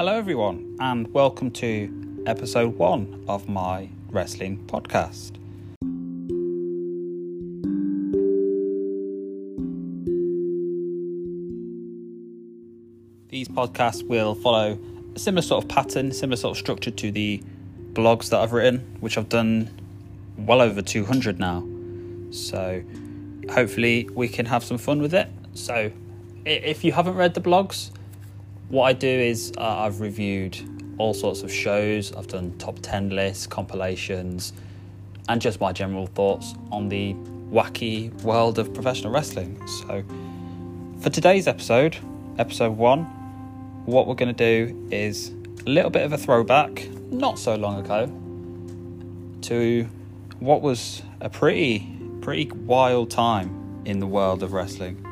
Hello, everyone, and welcome to episode one of my wrestling podcast. These podcasts will follow a similar sort of pattern, similar sort of structure to the blogs that I've written, which I've done well over 200 now. So, hopefully, we can have some fun with it. So, if you haven't read the blogs, what I do is uh, I've reviewed all sorts of shows, I've done top 10 lists, compilations, and just my general thoughts on the wacky world of professional wrestling. So, for today's episode, episode one, what we're going to do is a little bit of a throwback, not so long ago, to what was a pretty, pretty wild time in the world of wrestling.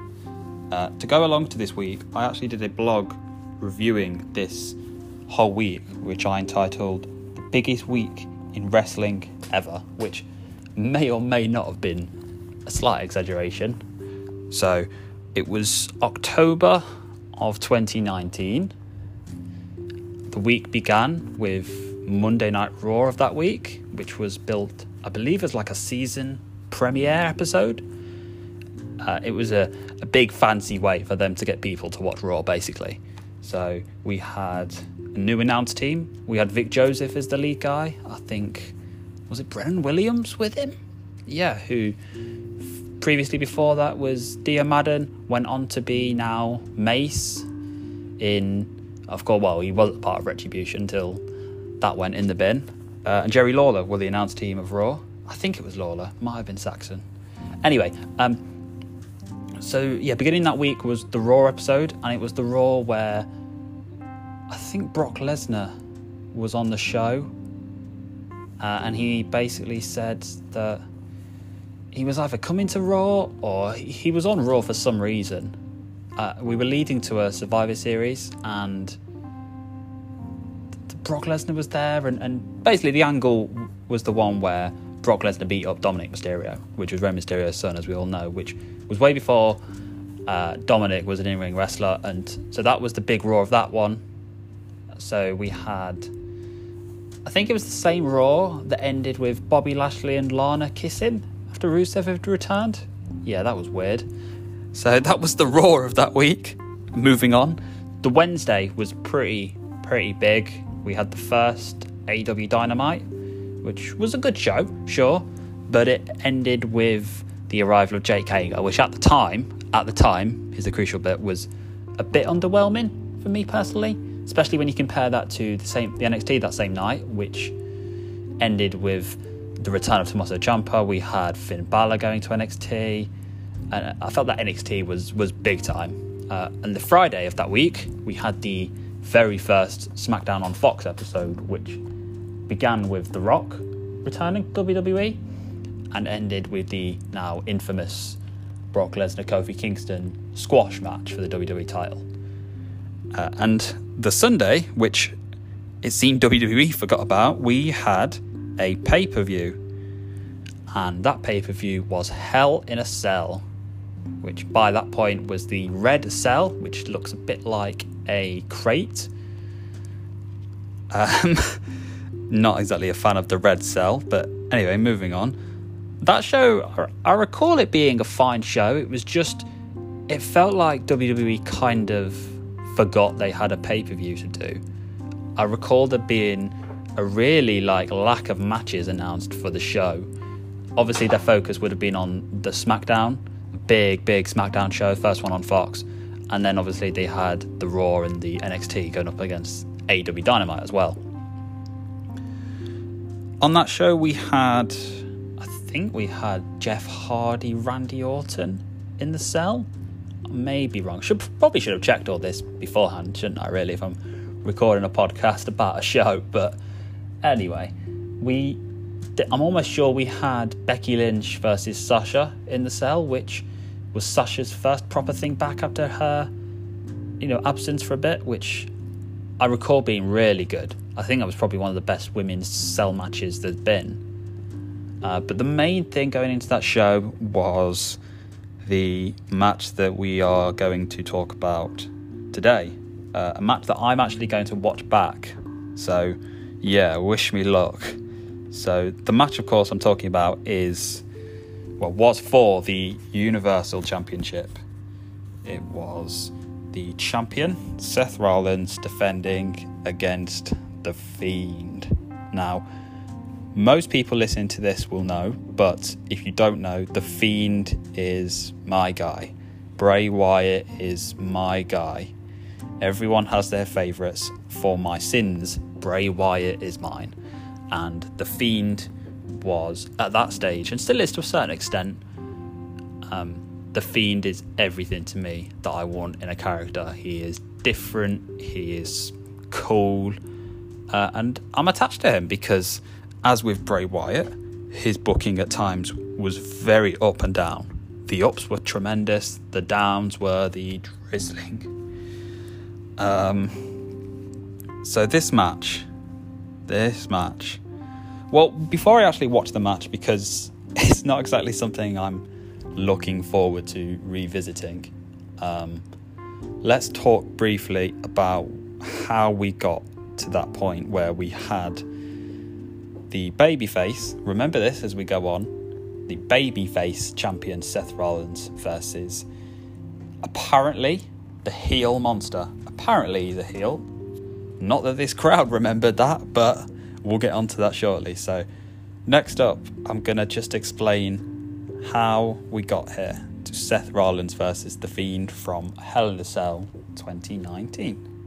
Uh, to go along to this week, I actually did a blog reviewing this whole week, which I entitled The Biggest Week in Wrestling Ever, which may or may not have been a slight exaggeration. So it was October of 2019. The week began with Monday Night Raw of that week, which was built, I believe, as like a season premiere episode. Uh, it was a, a big fancy way for them to get people to watch Raw, basically. So we had a new announced team. We had Vic Joseph as the lead guy. I think was it Brennan Williams with him? Yeah, who previously before that was Dio Maddin, Went on to be now Mace in. Of course, well, he wasn't part of Retribution until that went in the bin. Uh, and Jerry Lawler were the announced team of Raw. I think it was Lawler, might have been Saxon. Anyway, um, so yeah, beginning that week was the Raw episode, and it was the Raw where think Brock Lesnar was on the show, uh, and he basically said that he was either coming to Raw or he was on Raw for some reason. Uh, we were leading to a Survivor Series, and Brock Lesnar was there, and, and basically the angle was the one where Brock Lesnar beat up Dominik Mysterio, which was Rey Mysterio's son, as we all know, which was way before uh, Dominic was an in ring wrestler. And so that was the big Raw of that one. So we had, I think it was the same Raw that ended with Bobby Lashley and Lana kissing after Rusev had returned. Yeah, that was weird. So that was the Raw of that week. Moving on. The Wednesday was pretty, pretty big. We had the first AEW Dynamite which was a good show, sure, but it ended with the arrival of Jake Hager, which at the time, at the time, is the crucial bit, was a bit underwhelming for me personally, especially when you compare that to the same the NXT that same night, which ended with the return of Tommaso Ciampa. We had Finn Balor going to NXT, and I felt that NXT was was big time. Uh, and the Friday of that week, we had the very first SmackDown on Fox episode, which began with The Rock returning WWE and ended with the now infamous Brock Lesnar Kofi Kingston squash match for the WWE title. Uh, and the Sunday, which it seemed WWE forgot about, we had a pay per view. And that pay per view was Hell in a Cell, which by that point was the red cell, which looks a bit like a crate. Um, not exactly a fan of the red cell, but anyway, moving on. That show, I recall it being a fine show. It was just, it felt like WWE kind of forgot they had a pay per view to do. I recall there being a really like lack of matches announced for the show. Obviously, their focus would have been on the SmackDown, big, big SmackDown show, first one on Fox, and then obviously they had the Raw and the NXT going up against AEW Dynamite as well on that show, we had, I think we had Jeff Hardy, Randy Orton in the cell. May be wrong. Should probably should have checked all this beforehand, shouldn't I? Really, if I'm recording a podcast about a show. But anyway, we, I'm almost sure we had Becky Lynch versus Sasha in the cell, which was Sasha's first proper thing back after her, you know, absence for a bit, which I recall being really good. I think that was probably one of the best women's cell matches there's been. Uh, but the main thing going into that show was the match that we are going to talk about today, uh, a match that I'm actually going to watch back. So, yeah, wish me luck. So, the match, of course, I'm talking about is, well, was for the Universal Championship. It was the champion, Seth Rollins, defending against The Fiend. Now, most people listening to this will know, but if you don't know, The Fiend is my guy. Bray Wyatt is my guy. Everyone has their favourites. For my sins, Bray Wyatt is mine. And The Fiend was, at that stage, and still is to a certain extent, um, The Fiend is everything to me that I want in a character. He is different, he is cool, uh, and I'm attached to him because as with Bray Wyatt, his booking at times was very up and down. The ups were tremendous, the downs were the drizzling. Um, so this match, this match, well, before I actually watch the match, because it's not exactly something I'm looking forward to revisiting, um, let's talk briefly about how we got to that point where we had the babyface, remember this as we go on, the babyface champion Seth Rollins versus apparently the heel monster. Apparently he's a heel. Not that this crowd remembered that, but we'll get onto that shortly. So, next up, I'm going to just explain how we got here to Seth Rollins versus The Fiend from Hell in a Cell 2019.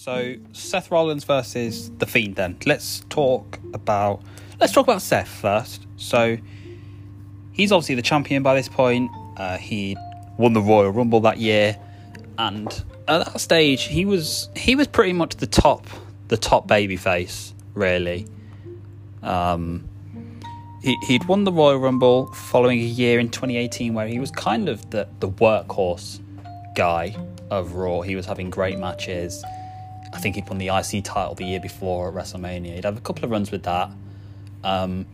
So Seth Rollins versus the Fiend. Then let's talk about let's talk about Seth first. So he's obviously the champion by this point. Uh, he won the Royal Rumble that year, and at that stage he was he was pretty much the top the top babyface really. Um, he, he'd won the Royal Rumble following a year in 2018 where he was kind of the, the workhorse guy of Raw. He was having great matches. I think he won the IC title the year before at WrestleMania. He'd have a couple of runs with that. Um,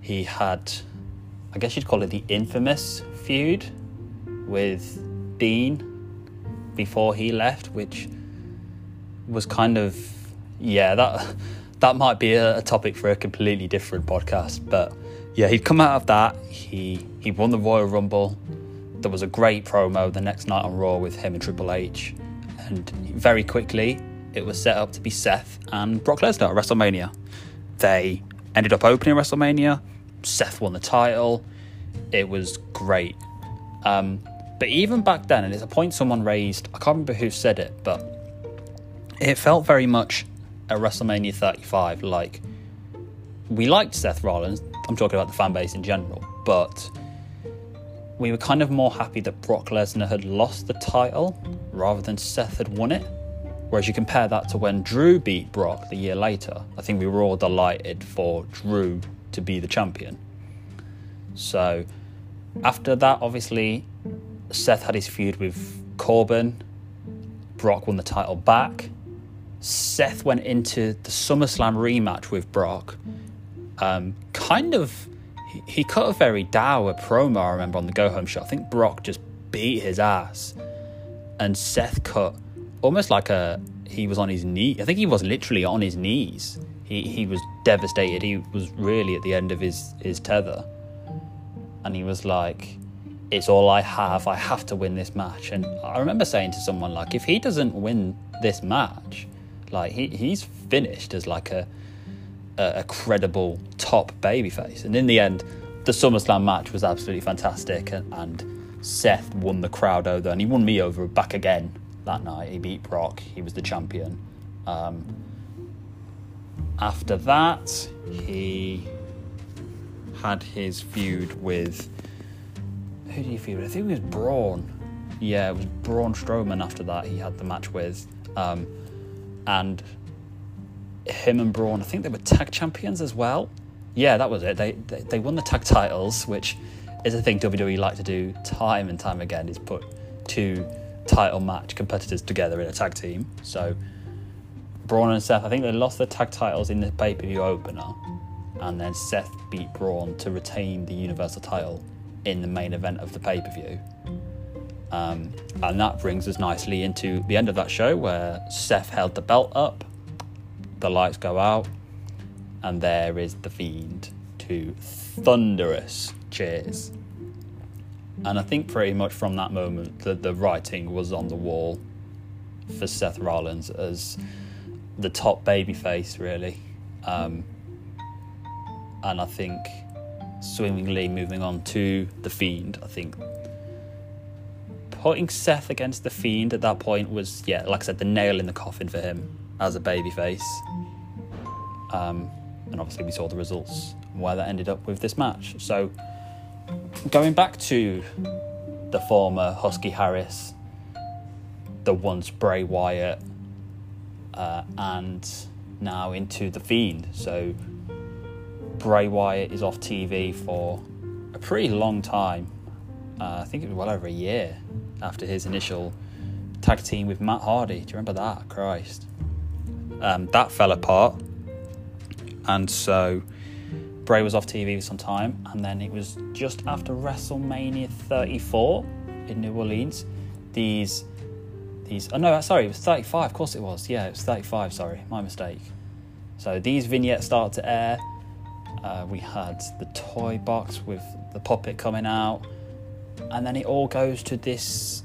he had, I guess you'd call it the infamous feud with Dean before he left, which was kind of, yeah, that that might be a, a topic for a completely different podcast. But yeah, he'd come out of that. He he won the Royal Rumble. There was a great promo the next night on Raw with him and Triple H, and very quickly it was set up to be Seth and Brock Lesnar at WrestleMania. They ended up opening WrestleMania. Seth won the title. It was great. Um, but even back then, and it's a point someone raised, I can't remember who said it, but it felt very much at WrestleMania 35 like we liked Seth Rollins. I'm talking about the fan base in general, but we were kind of more happy that Brock Lesnar had lost the title rather than Seth had won it. Whereas you compare that to when Drew beat Brock the year later, I think we were all delighted for Drew to be the champion. So after that, obviously, Seth had his feud with Corbin. Brock won the title back. Seth went into the SummerSlam rematch with Brock. Um, kind of, he, he cut a very dour promo, I remember, on the go home show. I think Brock just beat his ass. And Seth cut almost like a he was on his knee. I think he was literally on his knees. He he was devastated. He was really at the end of his his tether, and he was like, "It's all I have. I have to win this match." And I remember saying to someone like, "If he doesn't win this match, like he he's finished as like a a, a credible top babyface." And in the end, the SummerSlam match was absolutely fantastic, and, and Seth won the crowd over, and he won me over back again that night. He beat Brock. He was the champion. Um, after that, he had his feud with who did he feud with? I think it was Braun. Yeah, it was Braun Strowman. After that, he had the match with, um, and him and Braun. I think they were tag champions as well. Yeah, that was it. They, they they won the tag titles, which is a thing WWE like to do time and time again. Is put two title match competitors together in a tag team. So Braun and Seth, I think they lost their tag titles in the pay per view opener. and then Seth beat Braun to retain the Universal title in the main event of the pay per view. Um, and that brings us nicely into the end of that show where Seth held the belt up, the lights go out, and there is the Fiend to thunderous cheers. And I think pretty much from that moment, the, the writing was on the wall for Seth Rollins as the top babyface, really. Um, and I think swimmingly moving on to the Fiend, I think putting Seth against the Fiend at that point was, yeah, like I said, the nail in the coffin for him as a babyface. Um, and obviously, we saw the results where that ended up with this match. So, going back to the former Husky Harris, the once Bray Wyatt, uh, and now into the Fiend. So, Bray Wyatt is off TV for a pretty long time. Uh, I think it was well over a year after his initial tag team with Matt Hardy. Do you remember that? Christ. Um, that fell apart. And so Bray was off TV for some time. And then it was just after WrestleMania 34 in New Orleans. These, these, oh no, sorry, it was 35. Of course it was. Yeah, it was 35. Sorry, my mistake. So these vignettes start to air. Uh, we had the toy box with the puppet coming out and then it all goes to this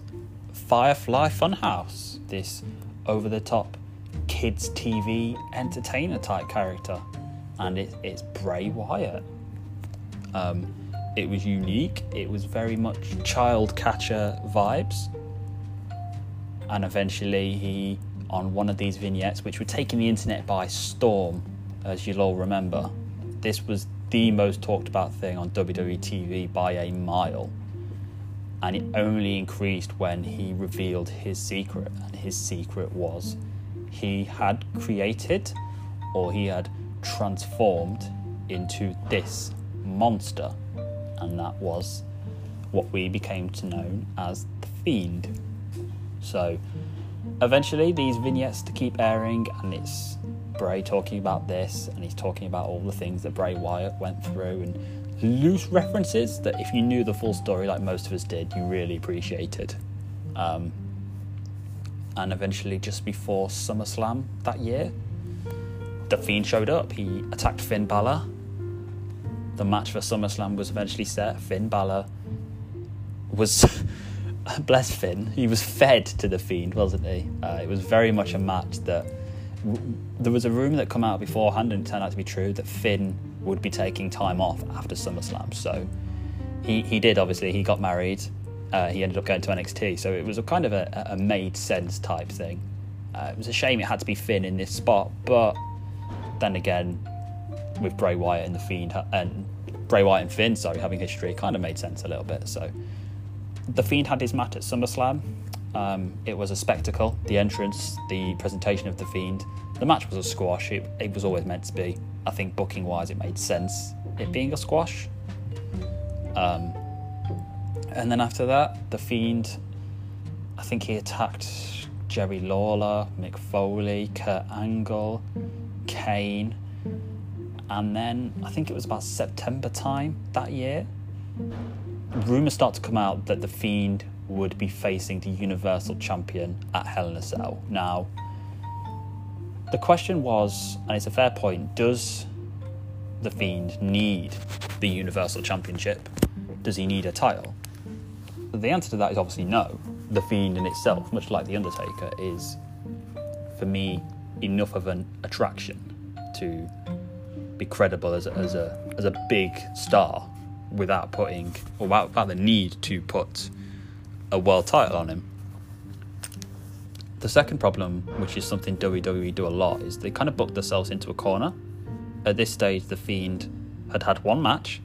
Firefly Funhouse, this over the top kids' TV entertainer type character, and it, it's Bray Wyatt. Um, it was unique, it was very much child catcher vibes, and eventually he, on one of these vignettes, which were taking the internet by storm, as you'll all remember, this was the most talked about thing on WWE TV by a mile and it only increased when he revealed his secret. And his secret was he had created or he had transformed into this monster, and that was what we became to know as the Fiend. So, eventually, these vignettes to keep airing, and it's Bray talking about this, and he's talking about all the things that Bray Wyatt went through, and loose references that if you knew the full story, like most of us did, you really appreciated. Um, and eventually, just before SummerSlam that year, the Fiend showed up. He attacked Finn Balor. The match for SummerSlam was eventually set. Finn Balor was, bless Finn, he was fed to the Fiend, wasn't he? Uh, it was very much a match that there was a rumor that came out beforehand, and it turned out to be true that Finn would be taking time off after SummerSlam. So he, he did, obviously, he got married. Uh, he ended up going to NXT. So it was a kind of a, a made sense type thing. Uh, it was a shame it had to be Finn in this spot, but then again, with Bray Wyatt and the Fiend and Bray Wyatt and Finn, sorry, having history, kind of made sense a little bit. So the Fiend had his match at SummerSlam. Um, it was a spectacle. The entrance, the presentation of the Fiend. The match was a squash. It, it was always meant to be. I think booking wise, it made sense it being a squash. Um, and then after that, the Fiend, I think he attacked Jerry Lawler, Mick Foley, Kurt Angle, Kane, and then I think it was about September time that year. Rumors start to come out that the Fiend would be facing the Universal Champion at Hell in a Cell. Now, the question was, and it's a fair point, does the Fiend need the Universal Championship? Does he need a title? The answer to that is obviously no. The Fiend in itself, much like The Undertaker, is, for me, enough of an attraction to be credible as a, as a, as a big star without putting, or without, without the need to put a world title on him. The second problem, which is something WWE do a lot, is they kind of book themselves into a corner. At this stage, The Fiend had had one match,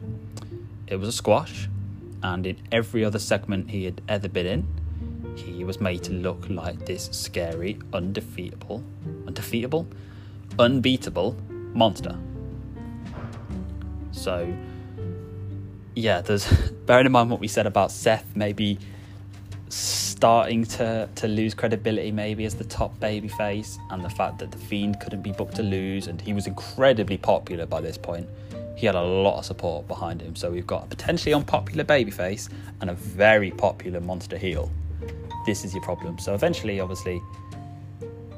it was a squash, and in every other segment he had ever been in, he was made to look like this scary, undefeatable, undefeatable, unbeatable monster. So, yeah, there's bearing in mind what we said about Seth maybe starting to, to lose credibility maybe as the top babyface and the fact that the Fiend couldn't be booked to lose and he was incredibly popular by this point. he had a lot of support behind him. So we've got a potentially unpopular babyface and a very popular monster heel. This is your problem. So eventually, obviously,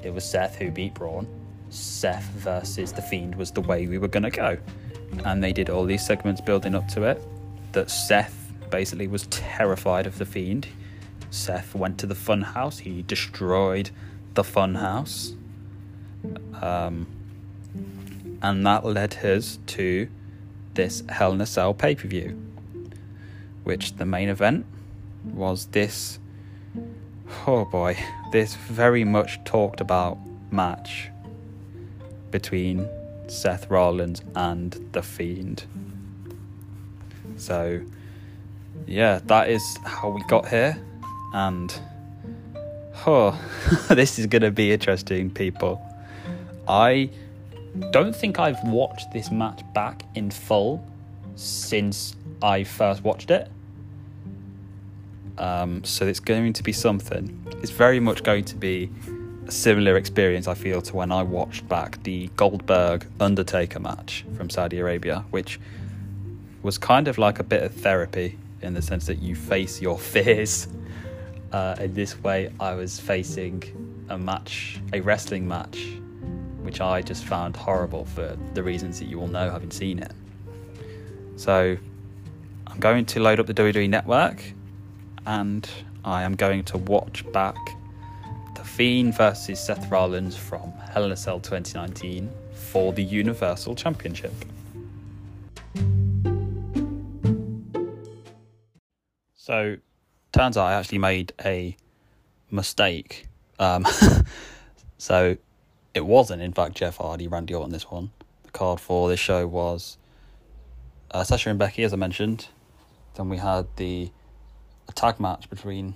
it was Seth who beat Braun. Seth versus The Fiend was the way we were going to go. And they did all these segments building up to it. That Seth basically was terrified of The Fiend. Seth went to the funhouse, he destroyed the funhouse. Um, and that led us to this Hell in a Cell pay per view, which the main event was this. Oh boy, this very much talked about match between Seth Rollins and The Fiend. So, yeah, that is how we got here. And, oh, this is going to be interesting, people. I don't think I've watched this match back in full since I first watched it. Um, so it's going to be something. It's very much going to be a similar experience, I feel, to when I watched back the Goldberg Undertaker match from Saudi Arabia, which was kind of like a bit of therapy in the sense that you face your fears. Uh, in this way, I was facing a match, a wrestling match which I just found horrible for the reasons that you all know having seen it. So I'm going to load up the WWE Network and I am going to watch back The Fiend versus Seth Rollins from Hell in a Cell 2019 for the Universal Championship. So, turns out I actually made a mistake. Um, so, it wasn't, in fact, Jeff Hardy, Randy Orton this one. The card for this show was uh, Sasha and Becky, as I mentioned. Then we had the a tag match between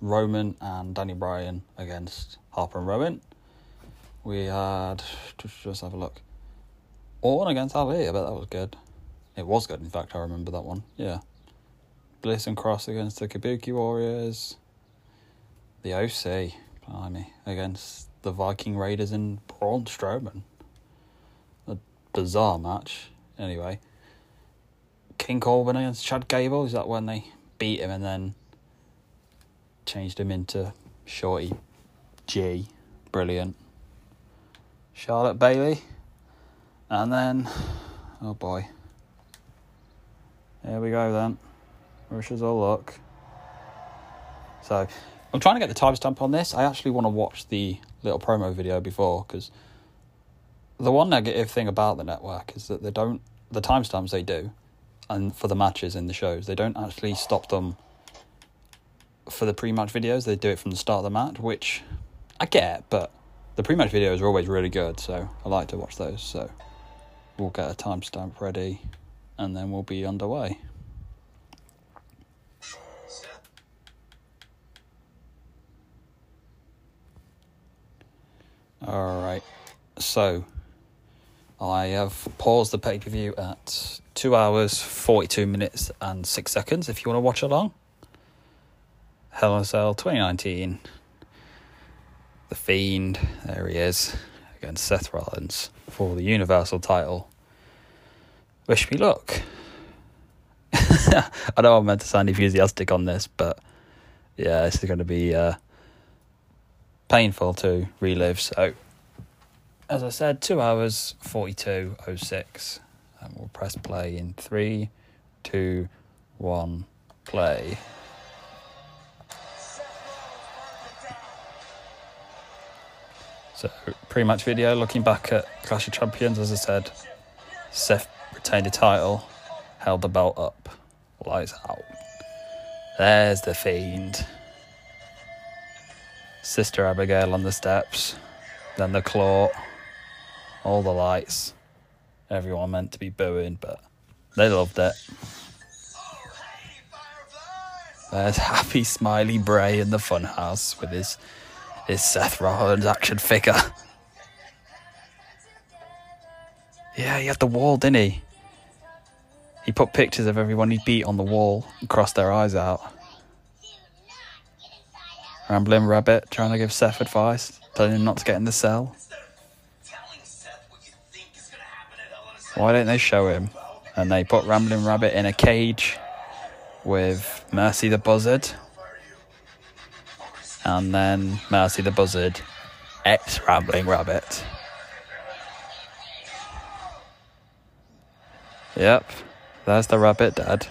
Roman and Danny Bryan against Harper and Rowan. We had just, just have a look. Orton against Ali. I bet that was good. It was good, in fact. I remember that one. Yeah. Bliss and Cross against the Kabuki Warriors. The OC, blimey, against the Viking Raiders and Braun Strowman. A bizarre match. Anyway, King Corbin against Chad Gable. Is that when they beat him and then changed him into Shorty G? Brilliant. Charlotte Bayley. And then, oh boy. Here we go then. Us all luck. So, I'm trying to get the timestamp on this. I actually want to watch the little promo video before because the one negative thing about the network is that they don't the timestamps they do and for the matches in the shows. They don't actually stop them for the pre-match videos. They do it from the start of the match which i get but the pre-match videos are always really good so i like to watch those. So we'll get a timestamp ready and then we'll be underway. All right. So I have paused the pay per view at two hours, 42 minutes, and six seconds if you want to watch along. Hell in a Cell 2019. The Fiend, there he is, against Seth Rollins for the Universal title. Wish me luck. I know I'm meant to sound enthusiastic on this, but yeah, this is going to be. Uh, painful to relive. So, as I said, two hours forty two oh six, and we'll press play in three, two, one, play. So, pre-match video looking back at Clash of Champions. As I said, Seth retained the title, held the belt up, lights out. There's the Fiend. Sister Abigail on the steps, then the claw, all the lights. Everyone meant to be booing, but they loved it. There's happy smiley Bray in the funhouse with his his Seth Rollins action figure. Yeah, he had the wall, didn't he? He put pictures of everyone he beat on the wall and crossed their eyes out. Rambling Rabbit trying to give Seth advice, telling him not to get in the cell. Why don't they show him? and they put Rambling Rabbit in a cage with Mercy the Buzzard, and then Mercy the Buzzard, ex Rambling Rabbit. Yep, there's the rabbit dad.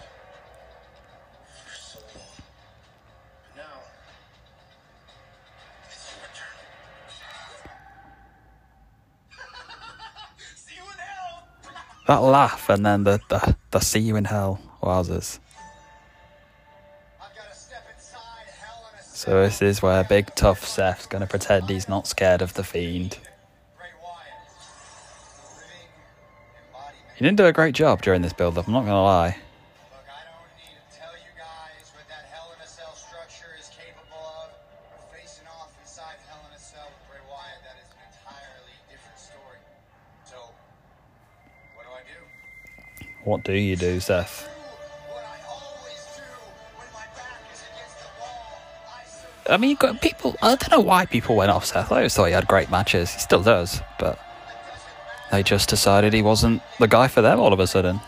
That laugh and then the, the, the see you in hell. Wowzers. So this is where big tough Seth's going to pretend he's not scared of the fiend. He didn't do a great job during this build-up, I'm not going to lie. What do you do, Seth? I mean, people. I don't know why people went off Seth. I always thought he had great matches. He still does, but they just decided he wasn't the guy for them all of a sudden.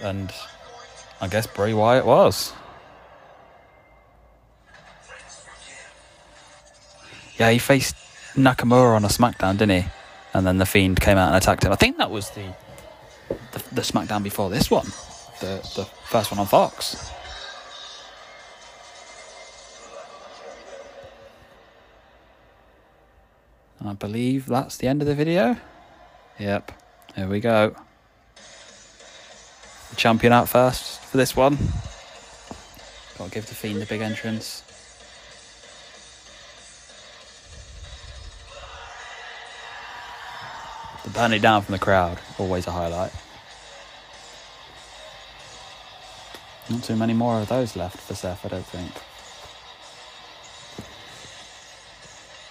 And I guess Bray Wyatt was. Yeah, he faced Nakamura on a SmackDown, didn't he? And then the Fiend came out and attacked him. I think that was the the, the SmackDown before this one, the the first one on Fox. And I believe that's the end of the video. Yep, here we go. The champion out first for this one. Got to give the Fiend a big entrance. The burn it down from the crowd, always a highlight. Not too many more of those left for Seth, I don't think.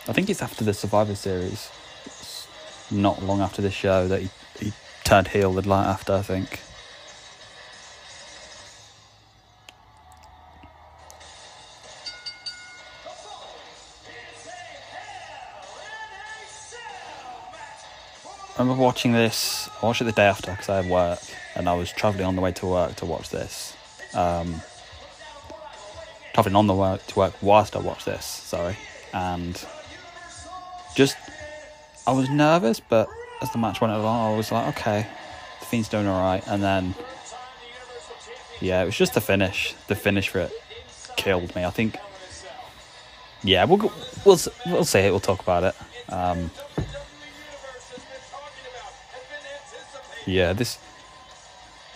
I think it's after the Survivor Series. It's not long after the show that he, he turned heel the night after, I think. I remember watching this. I watched it the day after because I had work, and I was traveling on the way to work to watch this. Um, traveling on the work to work whilst I watched this. Sorry, and just I was nervous, but as the match went along, I was like, okay, the Fiend's doing all right, and then yeah, it was just the finish. The finish for it killed me. I think. Yeah, we'll we'll we'll say it. We'll talk about it. Um, yeah, this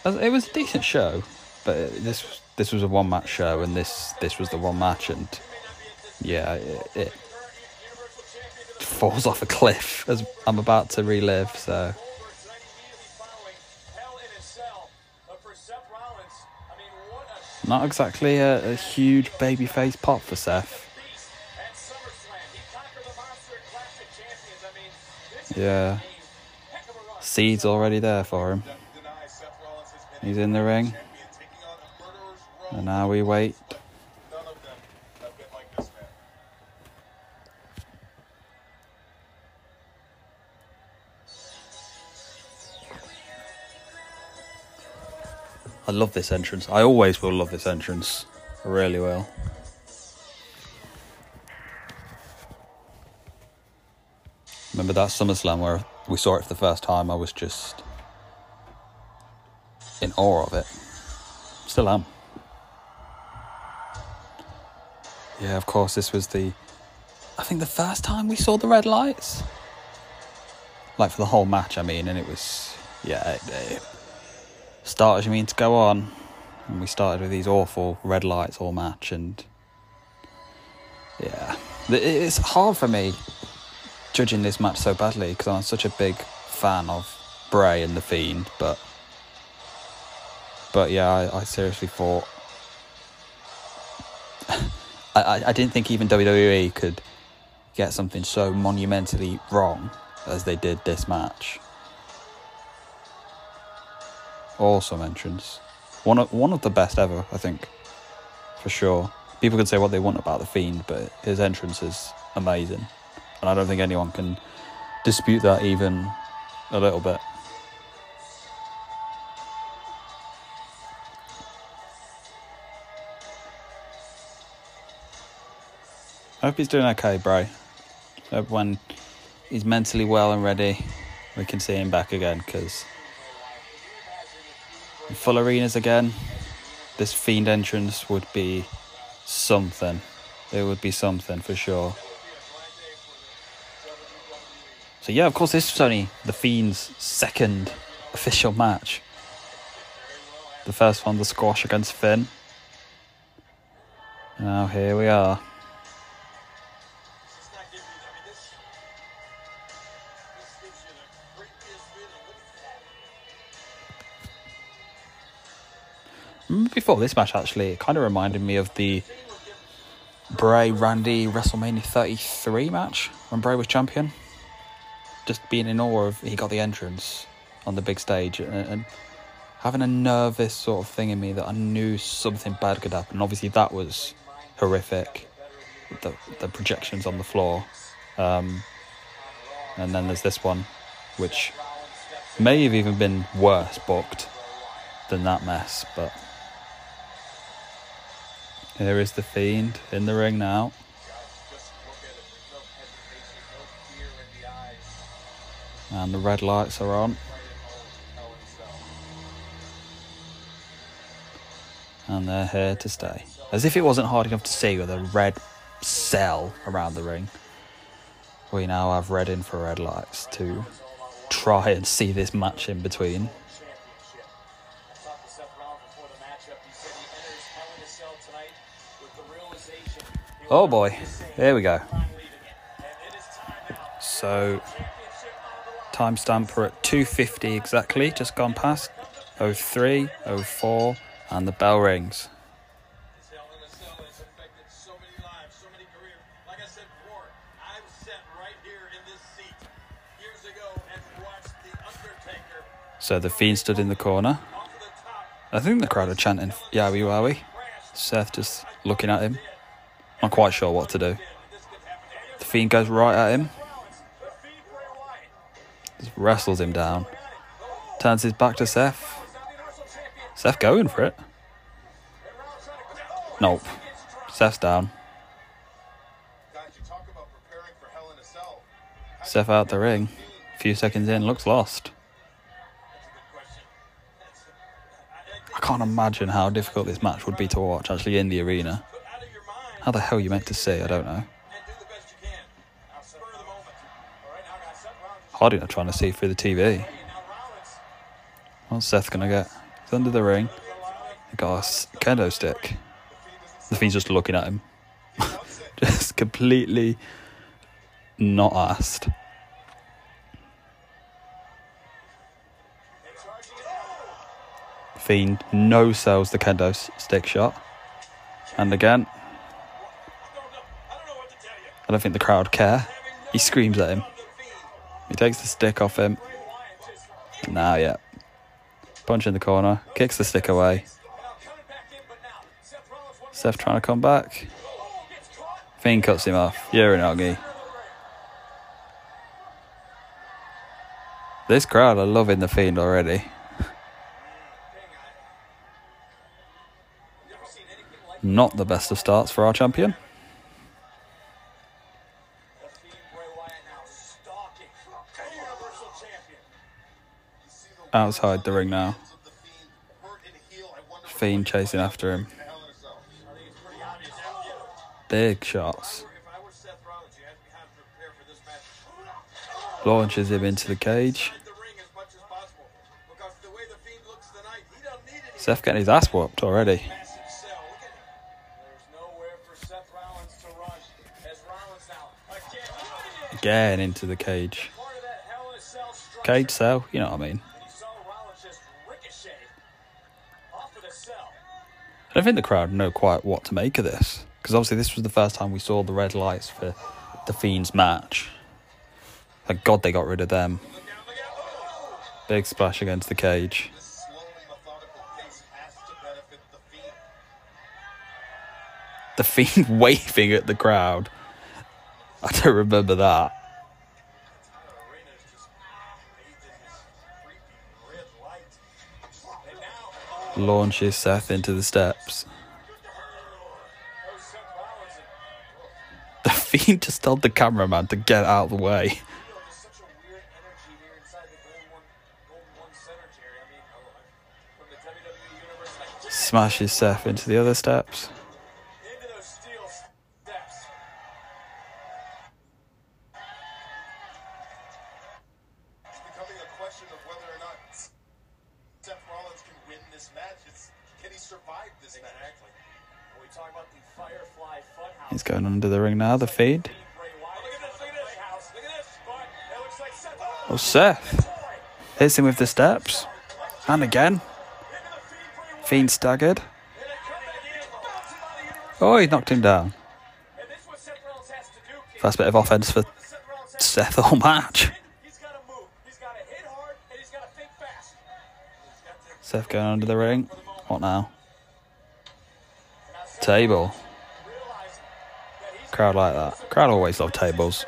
uh, it was a decent show, but this this was a one match show, and this this was the one match, and yeah, it, it falls off a cliff as I'm about to relive. So. Not exactly a, a huge babyface pop for Seth. Yeah. Seed's already there for him. He's in the ring. And now we wait. I love this entrance. I always will love this entrance. I really will. Remember that SummerSlam where we saw it for the first time? I was just in awe of it. Still am. Yeah, of course, this was the. I think the first time we saw the red lights. Like for the whole match, I mean, and it was. Yeah, it, it started, you mean, to go on. And we started with these awful red lights all match, and. Yeah. It's hard for me judging this match so badly because I'm such a big fan of Bray and The Fiend, but. But yeah, I, I seriously thought I, I didn't think even WWE could get something so monumentally wrong as they did this match. Awesome entrance. One of, one of the best ever, I think. For sure. People can say what they want about The Fiend, but his entrance is amazing. And I don't think anyone can dispute that even a little bit. I hope he's doing okay, bro. Hope when he's mentally well and ready, we can see him back again because full arenas again, this fiend entrance would be something. It would be something for sure. So yeah, of course, this was only the Fiend's second official match. The first one, the squash against Finn. Now here we are. Mm, before this match, actually, it kind of reminded me of the Bray Randy WrestleMania 33 match when Bray was champion. Just being in awe of he got the entrance on the big stage and, and having a nervous sort of thing in me that I knew something bad could happen. Obviously, that was horrific. The the projections on the floor, um, and then there's this one, which may have even been worse booked than that mess. But here is the fiend in the ring now. And the red lights are on. And they're here to stay. As if it wasn't hard enough to see with a red cell around the ring. We now have red infrared lights to try and see this match in between. Oh boy, here we go. So, timestamp we're at 250 exactly, just gone past 03, 04, and the bell rings. So the Fiend stood in the corner. I think the crowd are chanting Yowie Wowie. Seth just looking at him. Not quite sure what to do. The Fiend goes right at him. Wrestles him down. Turns his back to Seth. Seth going for it. Nope. Seth's down. Seth out the ring. A few seconds in, looks lost. I can't imagine how difficult this match would be to watch actually in the arena. How the hell you meant to see? I don't know. Hard enough trying to see through the TV. What's Seth gonna get? He's under the ring. He got a kendo stick. The Fiend's just looking at him. just completely not asked. Fiend no sells the kendo stick shot. And again, I don't think the crowd care. He screams at him. He takes the stick off him. Now, yeah. Punch in the corner. Kicks the stick away. Seth trying to come back. Fiend cuts him off. Uranage. This crowd are loving the Fiend already. Not the best of starts for our champion. Outside the ring now. Fiend chasing after him. Big shots. Launches him into the cage. Seth getting his ass whooped already. Again into the cage. Cage cell, you know what I mean. I don't think the crowd know quite what to make of this because obviously this was the first time we saw the red lights for the Fiends match. Thank God they got rid of them. Big splash against the cage. The Fiend waving at the crowd. I don't remember that. Launches Seth into the steps. The Fiend just told the cameraman to get out of the way. Smashes Seth into the other steps. Going under the ring now, the Seth. Oh, Seth hits him with the steps. And again. Fiend staggered. Oh, he knocked him down. First bit of offense for Seth all match. Seth going under the ring. What now Table. Crowd like that. Crowd always love tables.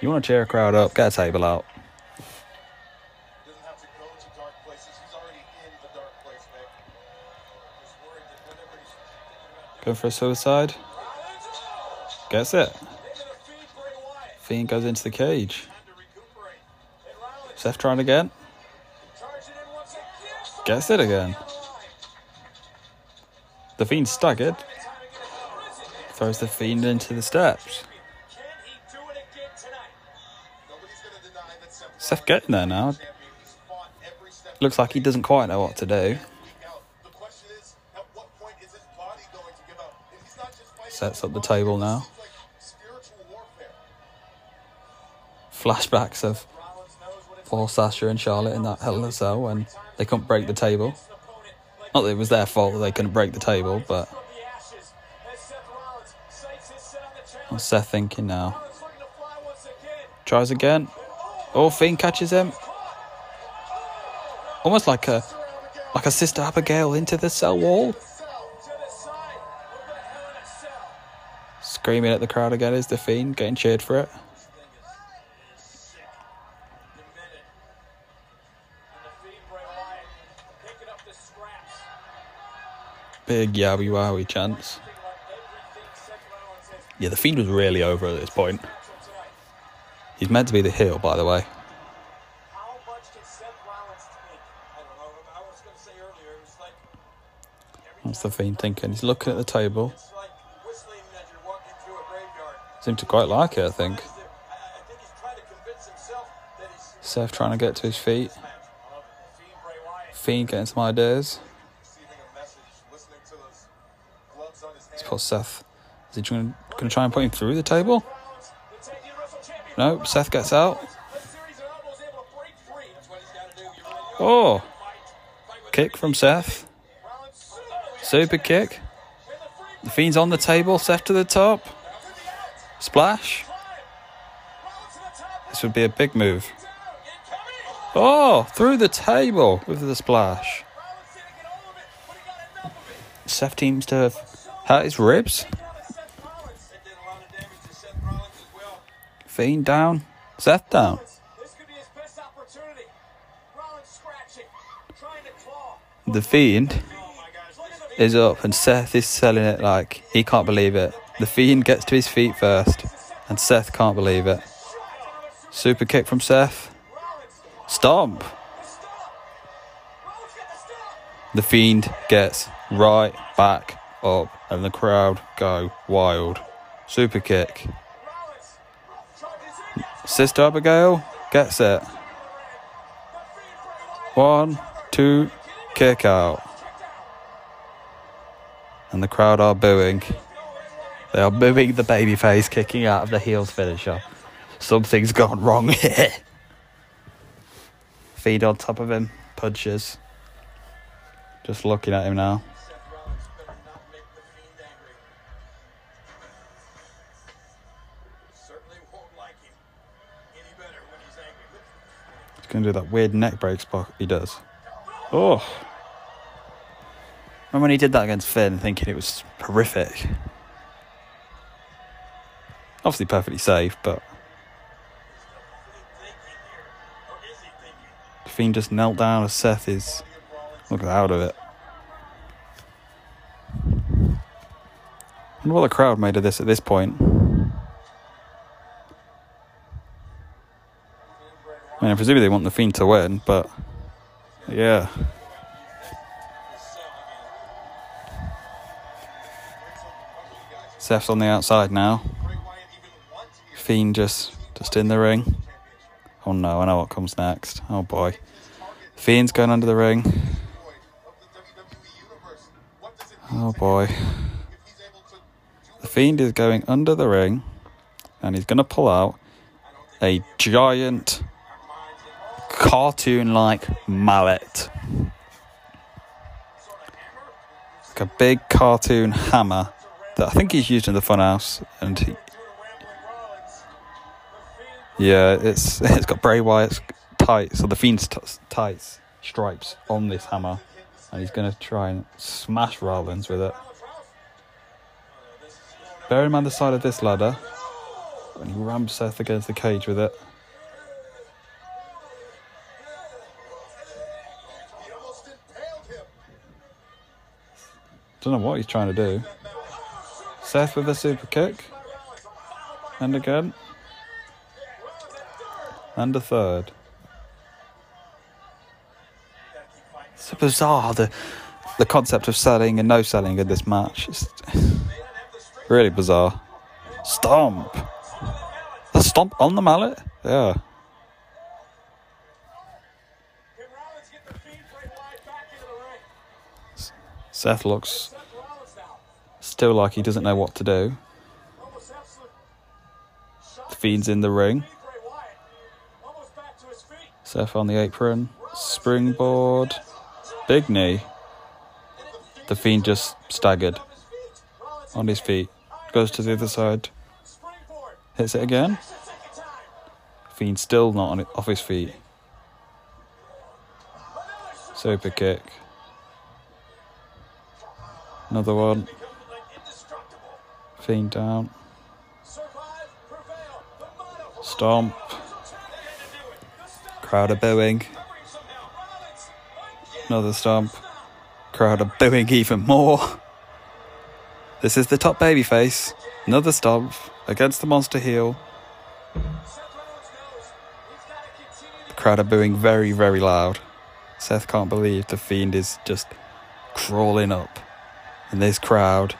You want to cheer a crowd up? Get a table out. Going for a suicide. Gets it. Fiend goes into the cage. Seth trying again. Gets it again. The Fiend staggered. Time to get it. Throws the Fiend into the steps. Seth getting there now. Looks like he doesn't quite know what to do. Sets up the table now. Flashbacks of Paul Sasha and Charlotte in that Hell in a Cell when they couldn't break the table. Not that it was their fault that they couldn't break the table, but what's Seth thinking now? Tries again. Oh, Fiend catches him. Almost like a like a Sister Abigail into the cell wall. Screaming at the crowd again is the Fiend, getting cheered for it. Big yowie wowie chance. Yeah, the Fiend was really over at this point. He's meant to be the heel, by the way. How much can Seth Rollins take? I don't know. I was going to say earlier, it was like every What's the Fiend thinking? He's looking at the table. It's like whistling as you're walking through a graveyard. Seemed to quite like it, I think. I, I think he's trying to convince himself that he's Seth trying to get to his feet. match. I love it. The Fiend Bray Wyatt. Fiend getting some ideas. Receiving a message, listening to those gloves on his Let's put Seth. Is he going to try and put him through the table? No, Seth gets out. Oh, kick from Seth. Super kick. The Fiend's on the table. Seth to the top. Splash. This would be a big move. Oh, through the table with the splash. Seth seems to have hurt his ribs. Fiend down. Seth down. This could be his best opportunity. Rollins scratching, trying to claw. The Fiend Oh my gosh, look at is up and Seth is selling it like he can't believe it. The Fiend gets to his feet first and Seth can't believe it. Super kick from Seth. Stomp. The Fiend gets right back up and the crowd go wild. Super kick. Sister Abigail gets it. One, two, kick out. And the crowd are booing. They are booing the babyface kicking out of the heels finisher. Something's gone wrong here. Fiend on top of him, punches. Just looking at him now. He's gonna do that weird neck break spot he does. Oh. Remember when he did that against Finn, thinking it was horrific? Obviously perfectly safe, but Thinking here, or is he thinking? Fiend just knelt down as Seth is look out of it. wonder what the crowd made of this at this point. I mean, presumably they want the Fiend to win, but yeah. Seth's on the outside now. Fiend just just in the ring. Oh no, I know what comes next. Oh boy. Fiend's going under the ring. Oh boy. The Fiend is going under the ring and he's going to pull out a giant cartoon like mallet. Like a big cartoon hammer that I think he's used in the funhouse and he, yeah, it's it's got Bray Wyatt's tights or the Fiend's t- tights stripes on this hammer and he's to try and smash Rollins with it. Bear in mind the side of this ladder. And he rams Seth against the cage with it. Don't know what he's trying to do. Seth with a super kick. And again. And a third. It's bizarre the the concept of selling and no selling in this match. It's really bizarre. Stomp. A stomp on the mallet? Yeah. Seth looks still like he doesn't know what to do. Fiend's in the ring. Seth on the apron. Springboard. Big knee. The Fiend just staggered on his feet. Goes to the other side. Hits it again. Fiend still not on it, off his feet. Super kick. Another one. Fiend down. The. Stomp. The Crowd are booing. Another stomp. Crowd are booing even more. This is the top babyface. Another stomp against the monster heel. To Crowd are booing very, very loud. Seth can't believe the Fiend is just crawling up. And this crowd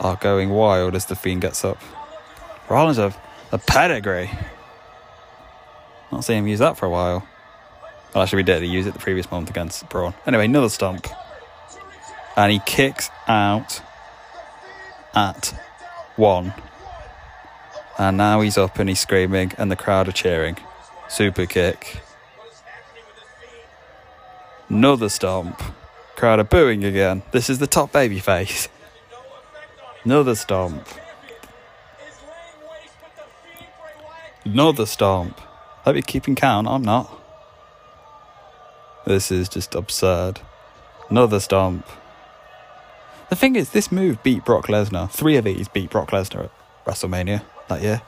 are going wild as the Fiend gets up. Rollins have a pedigree. Not seeing him use that for a while. Well, actually, we did. He used it the previous month against Braun. Anyway, another stomp. And he kicks out at one. And now he's up and he's screaming, and the crowd are cheering. Super kick. Another stomp. Crowd are booing again. This is the top baby face. Another stomp. Another stomp. Hope you're keeping count. I'm not. This is just absurd. Another stomp. The thing is, this move beat Brock Lesnar. Three of these beat Brock Lesnar at WrestleMania that year.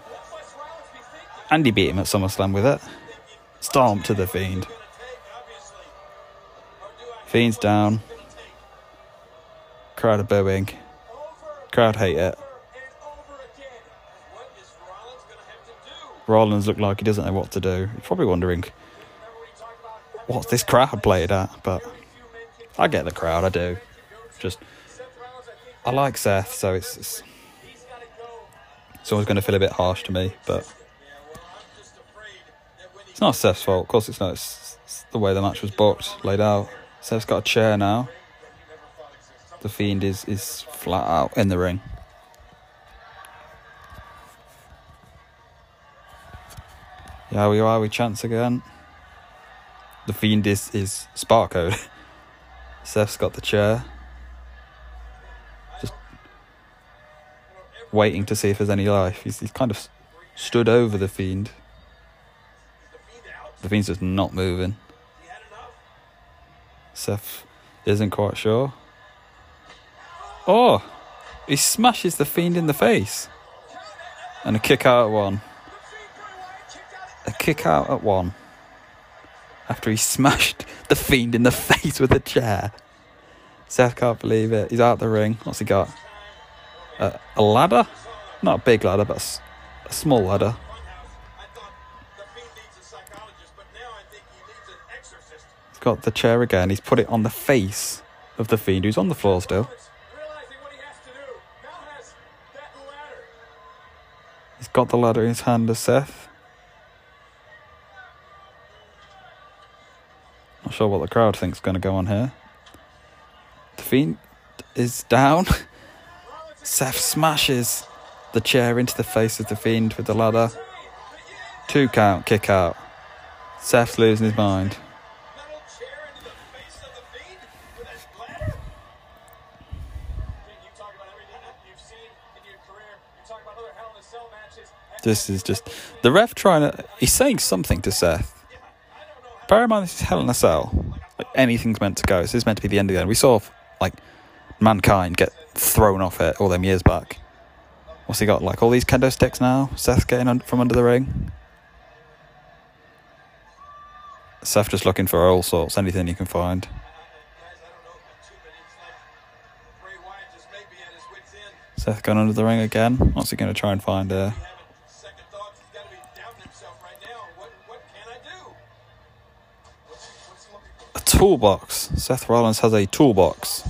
Andy beat him at SummerSlam with it. Stomp to the Fiend. Fiend's down. Crowd are booing. Crowd hate it. Rollins looked like he doesn't know what to do. He's probably wondering what's this crowd played at, but I get the crowd, I do. Just I like Seth, so it's it's, always going to feel a bit harsh to me, but it's not Seth's fault. Of course, it's not. It's, it's the way the match was booked, laid out. Seth's got a chair now. The Fiend is is flat out in the ring. Yeah, we are. We chance again. The Fiend is is Spark. Seth's got the chair. Just waiting to see if there's any life. He's, he's kind of stood over the Fiend. The Fiend's just not moving. Seth isn't quite sure. Oh! He smashes the Fiend in the face. And a kick out at one. A kick out at one. After he smashed the Fiend in the face with a chair. Seth can't believe it. He's out the ring. What's he got? A ladder? Not a big ladder, but a small ladder. Got the chair again. He's put it on the face of the fiend who's on the floor still. He's got the ladder in his hand as Seth. Not sure what the crowd thinks is going to go on here. The fiend is down. Seth smashes the chair into the face of the fiend with the ladder. Two count, kick out. Seth's losing his mind. This is just the ref trying to. He's saying something to Seth. Bear in mind, this is Hell in a Cell. Like anything's meant to go. This is meant to be the end of the end. We saw like Mankind get thrown off it all them years back. What's he got? Like all these kendo sticks now. Seth getting un- from under the ring. Seth just looking for all sorts, anything he can find. Seth going under the ring again. What's he going to try and find there? Toolbox. Seth Rollins has a toolbox.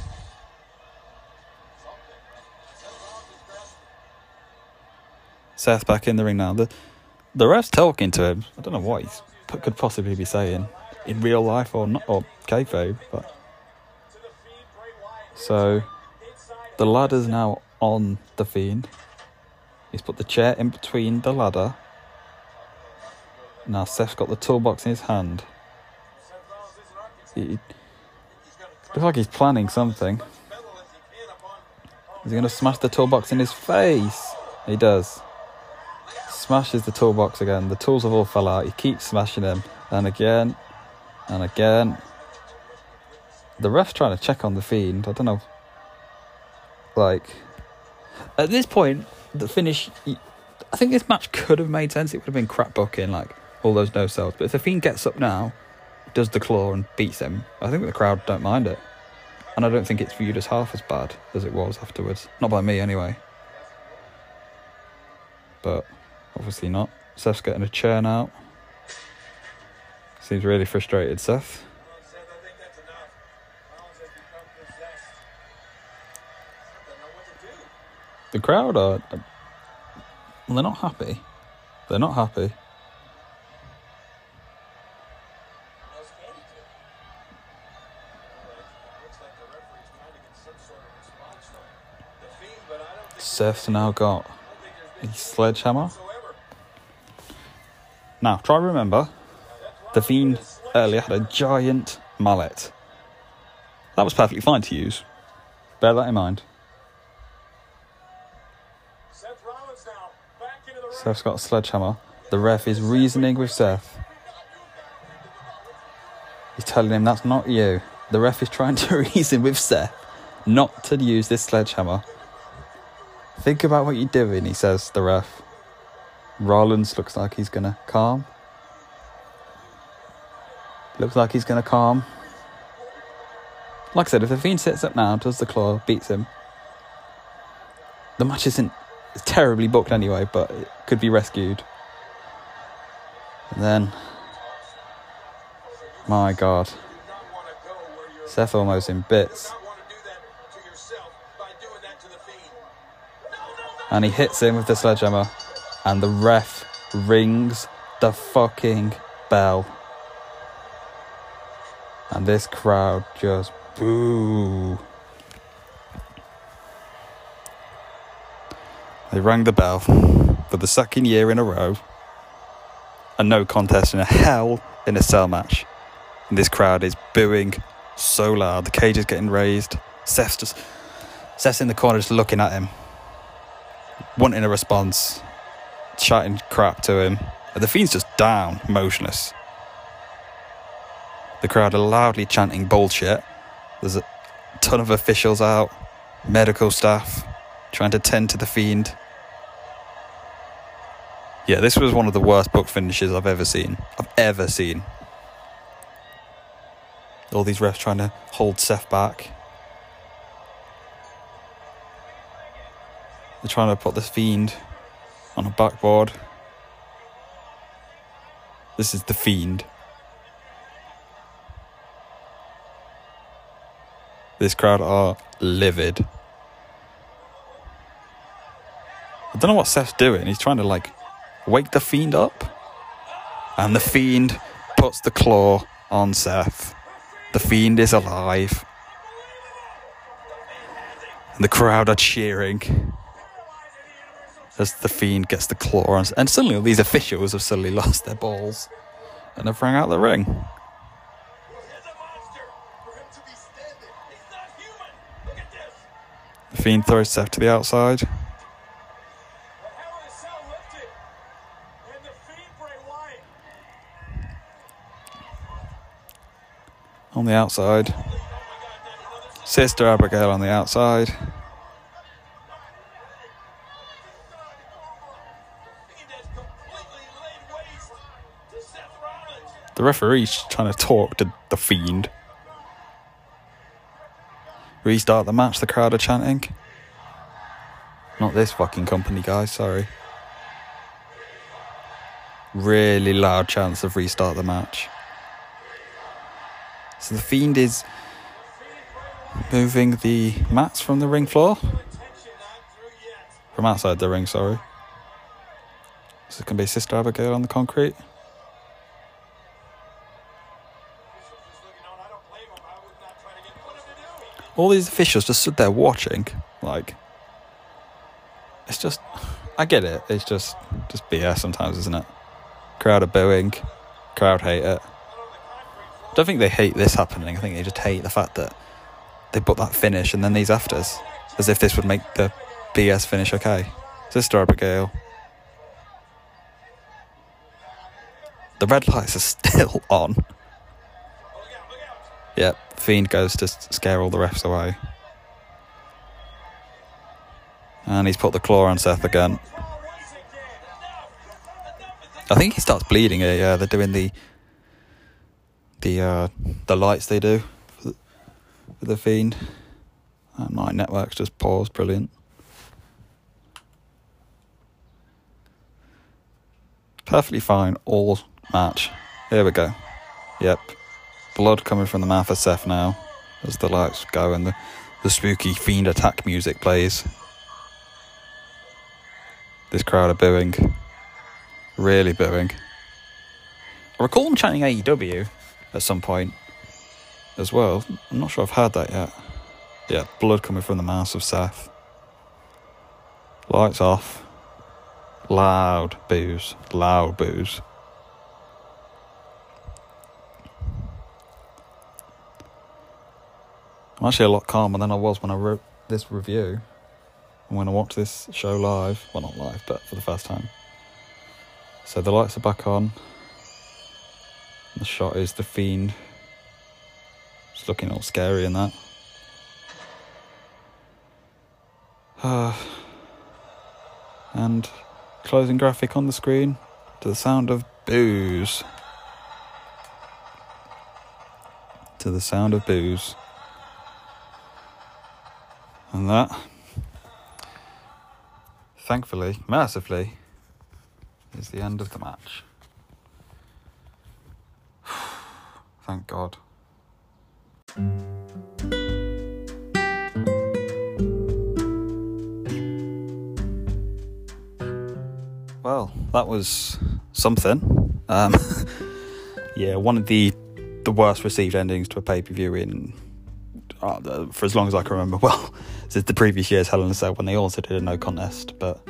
Seth back in the ring now. The the ref's talking to him. I don't know what he could possibly be saying in real life or not, or kayfabe. But so the ladder's now on the fiend. He's put the chair in between the ladder. Now Seth's got the toolbox in his hand. Looks like he's planning something. Is he going to smash the toolbox in his face? He does. Smashes the toolbox again. The tools have all fell out. He keeps smashing them. And again. And again. The ref's trying to check on the fiend. I don't know. Like. At this point, the finish. I think this match could have made sense. It would have been crap booking, like all those no cells. But if the fiend gets up now, does the claw and beats him, I think the crowd don't mind it. And I don't think it's viewed as half as bad as it was afterwards. Not by me, anyway. But obviously not. Seth's getting a chair now. Seems really frustrated, Seth. The crowd are. Well, they're not happy. They're not happy. What else can he do? Well, it looks like the referee's trying to get some sort of response from the fiend, but Seth's now got a sledgehammer. Now, try remember. The Fiend earlier had a giant mallet. That was perfectly fine to use. Bear that in mind. Seth's got a sledgehammer. The ref is reasoning with Seth. He's telling him that's not you. The ref is trying to reason with Seth not to use this sledgehammer. Think about what you're doing, he says, the ref. Rollins looks like he's gonna calm. Looks like he's gonna calm. Like I said, if the Fiend sits up now, does the claw, beats him, the match isn't terribly booked anyway, but it could be rescued. And then, my God, to Seth almost in bits, not want to do that to yourself by doing that to the fiend. No, no, no. And he hits him with the sledgehammer, and the ref rings the fucking bell. And this crowd just boo. They rang the bell for the second year in a row. A no contest in a hell in a cell match. And this crowd is booing so loud. The cage is getting raised. Seth's just Seth's in the corner just looking at him. Wanting a response. Shouting crap to him. And the fiend's just down, motionless. The crowd are loudly chanting bullshit. There's a ton of officials out, medical staff, trying to tend to the fiend. Yeah, this was one of the worst book finishes I've ever seen. I've ever seen. All these refs trying to hold Seth back. They're trying to put this fiend on a backboard. This is the fiend. This crowd are livid. I don't know what Seth's doing. He's trying to like wake the fiend up. And the fiend puts the claw on Seth. The fiend is alive. And the crowd are cheering as the fiend gets the claw on. And suddenly all these officials have suddenly lost their balls and have rang out the ring. The fiend throws Seth to the outside. And on the outside. Sister Abigail on the outside. Referee's trying to talk to the fiend. Restart the match, the crowd are chanting. Not this fucking company, guys, sorry. Really loud chance of restart the match. So the fiend is moving the mats from the ring floor. From outside the ring, sorry. So it can be Sister Abigail on the concrete. Bishop is looking on. I don't blame him. I would not try to get put him to do. All these officials just stood there watching. Like, it's just, I get it. It's just, just BS sometimes, isn't it? Crowd are booing, crowd hate it. I don't think they hate this happening. I think they just hate the fact that they put that finish and then these afters, as if this would make the BS finish okay. Sister Abigail. The red lights are still on. Yep, Fiend goes to scare all the refs away. And he's put the claw on Seth again. I think he starts bleeding here. Yeah, they're doing the the uh, the lights they do for the, for the Fiend. And my network's just paused. Brilliant. Perfectly fine. All match. Here we go. Yep. Blood coming from the mouth of Seth now as the lights go and the, the spooky fiend attack music plays. This crowd are booing. Really booing. I recall them chanting AEW at some point as well. I'm not sure I've heard that yet. Yeah, blood coming from the mouth of Seth. Lights off. Loud boos. Loud boos. I'm actually a lot calmer than I was when I wrote this review and when I watched this show live. Well, not live, but for the first time. So the lights are back on. The shot is the fiend. It's looking all scary in that. Uh, and closing graphic on the screen to the sound of boos. To the sound of boos. And that, thankfully, mercifully, is the end of the match. Thank God. Well, that was something. Um, yeah, one of the the worst received endings to a pay per view in uh, for as long as I can remember. Well, since the previous year's Hell in a Cell when they also did a no contest, but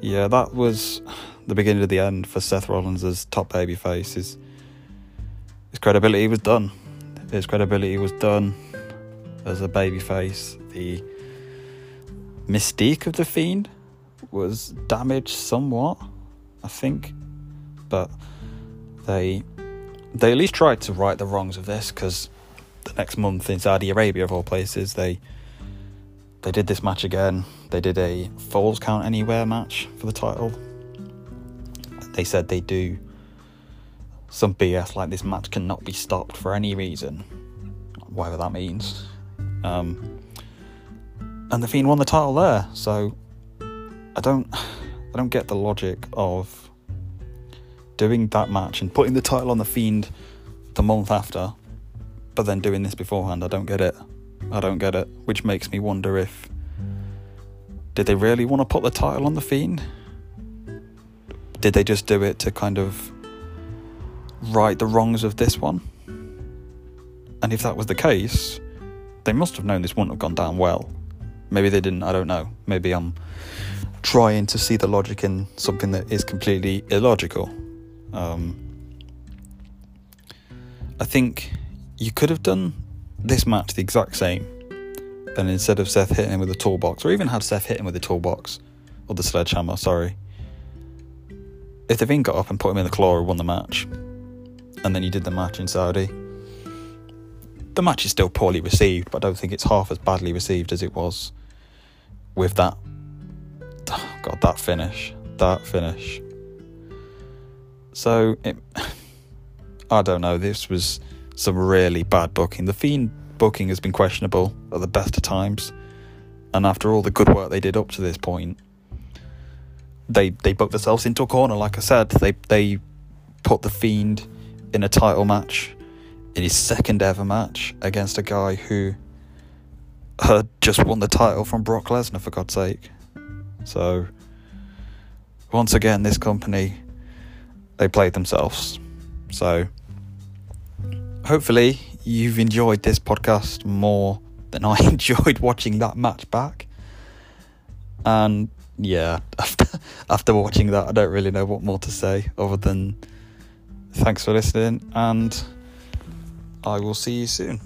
yeah, that was the beginning of the end for Seth Rollins as top babyface. His his credibility was done. His credibility was done as a babyface. The mystique of the Fiend was damaged somewhat, I think, but they they at least tried to right the wrongs of this because the next month in Saudi Arabia, of all places, they they did this match again. They did a Falls Count Anywhere match for the title. They said they do some BS like this match cannot be stopped for any reason, whatever that means. Um, and the Fiend won the title there, so I don't I don't get the logic of doing that match and putting the title on the Fiend the month after, but then doing this beforehand. I don't get it. I don't get it. Which makes me wonder if did they really want to put the title on the Fiend? Did they just do it to kind of right the wrongs of this one? And if that was the case, they must have known this wouldn't have gone down well. Maybe they didn't, I don't know. Maybe I'm trying to see the logic in something that is completely illogical. Um, I think you could have done this match the exact same. And instead of Seth hitting him with a toolbox, or even had Seth hit him with the toolbox, or the sledgehammer, sorry. If the Fiend got up and put him in the claw and won the match, and then you did the match in Saudi, the match is still poorly received, but I don't think it's half as badly received as it was with that. God, that finish. That finish. So, it, I don't know. This was some really bad booking. The Fiend booking has been questionable at the best of times, and after all the good work they did up to this point, they they booked themselves into a corner. Like I said, they they put the Fiend in a title match, in his second ever match against a guy who had just won the title from Brock Lesnar for God's sake. So once again, this company they played themselves. So hopefully you've enjoyed this podcast more than I enjoyed watching that match back. And yeah, after, after watching that, I don't really know what more to say other than thanks for listening, and I will see you soon.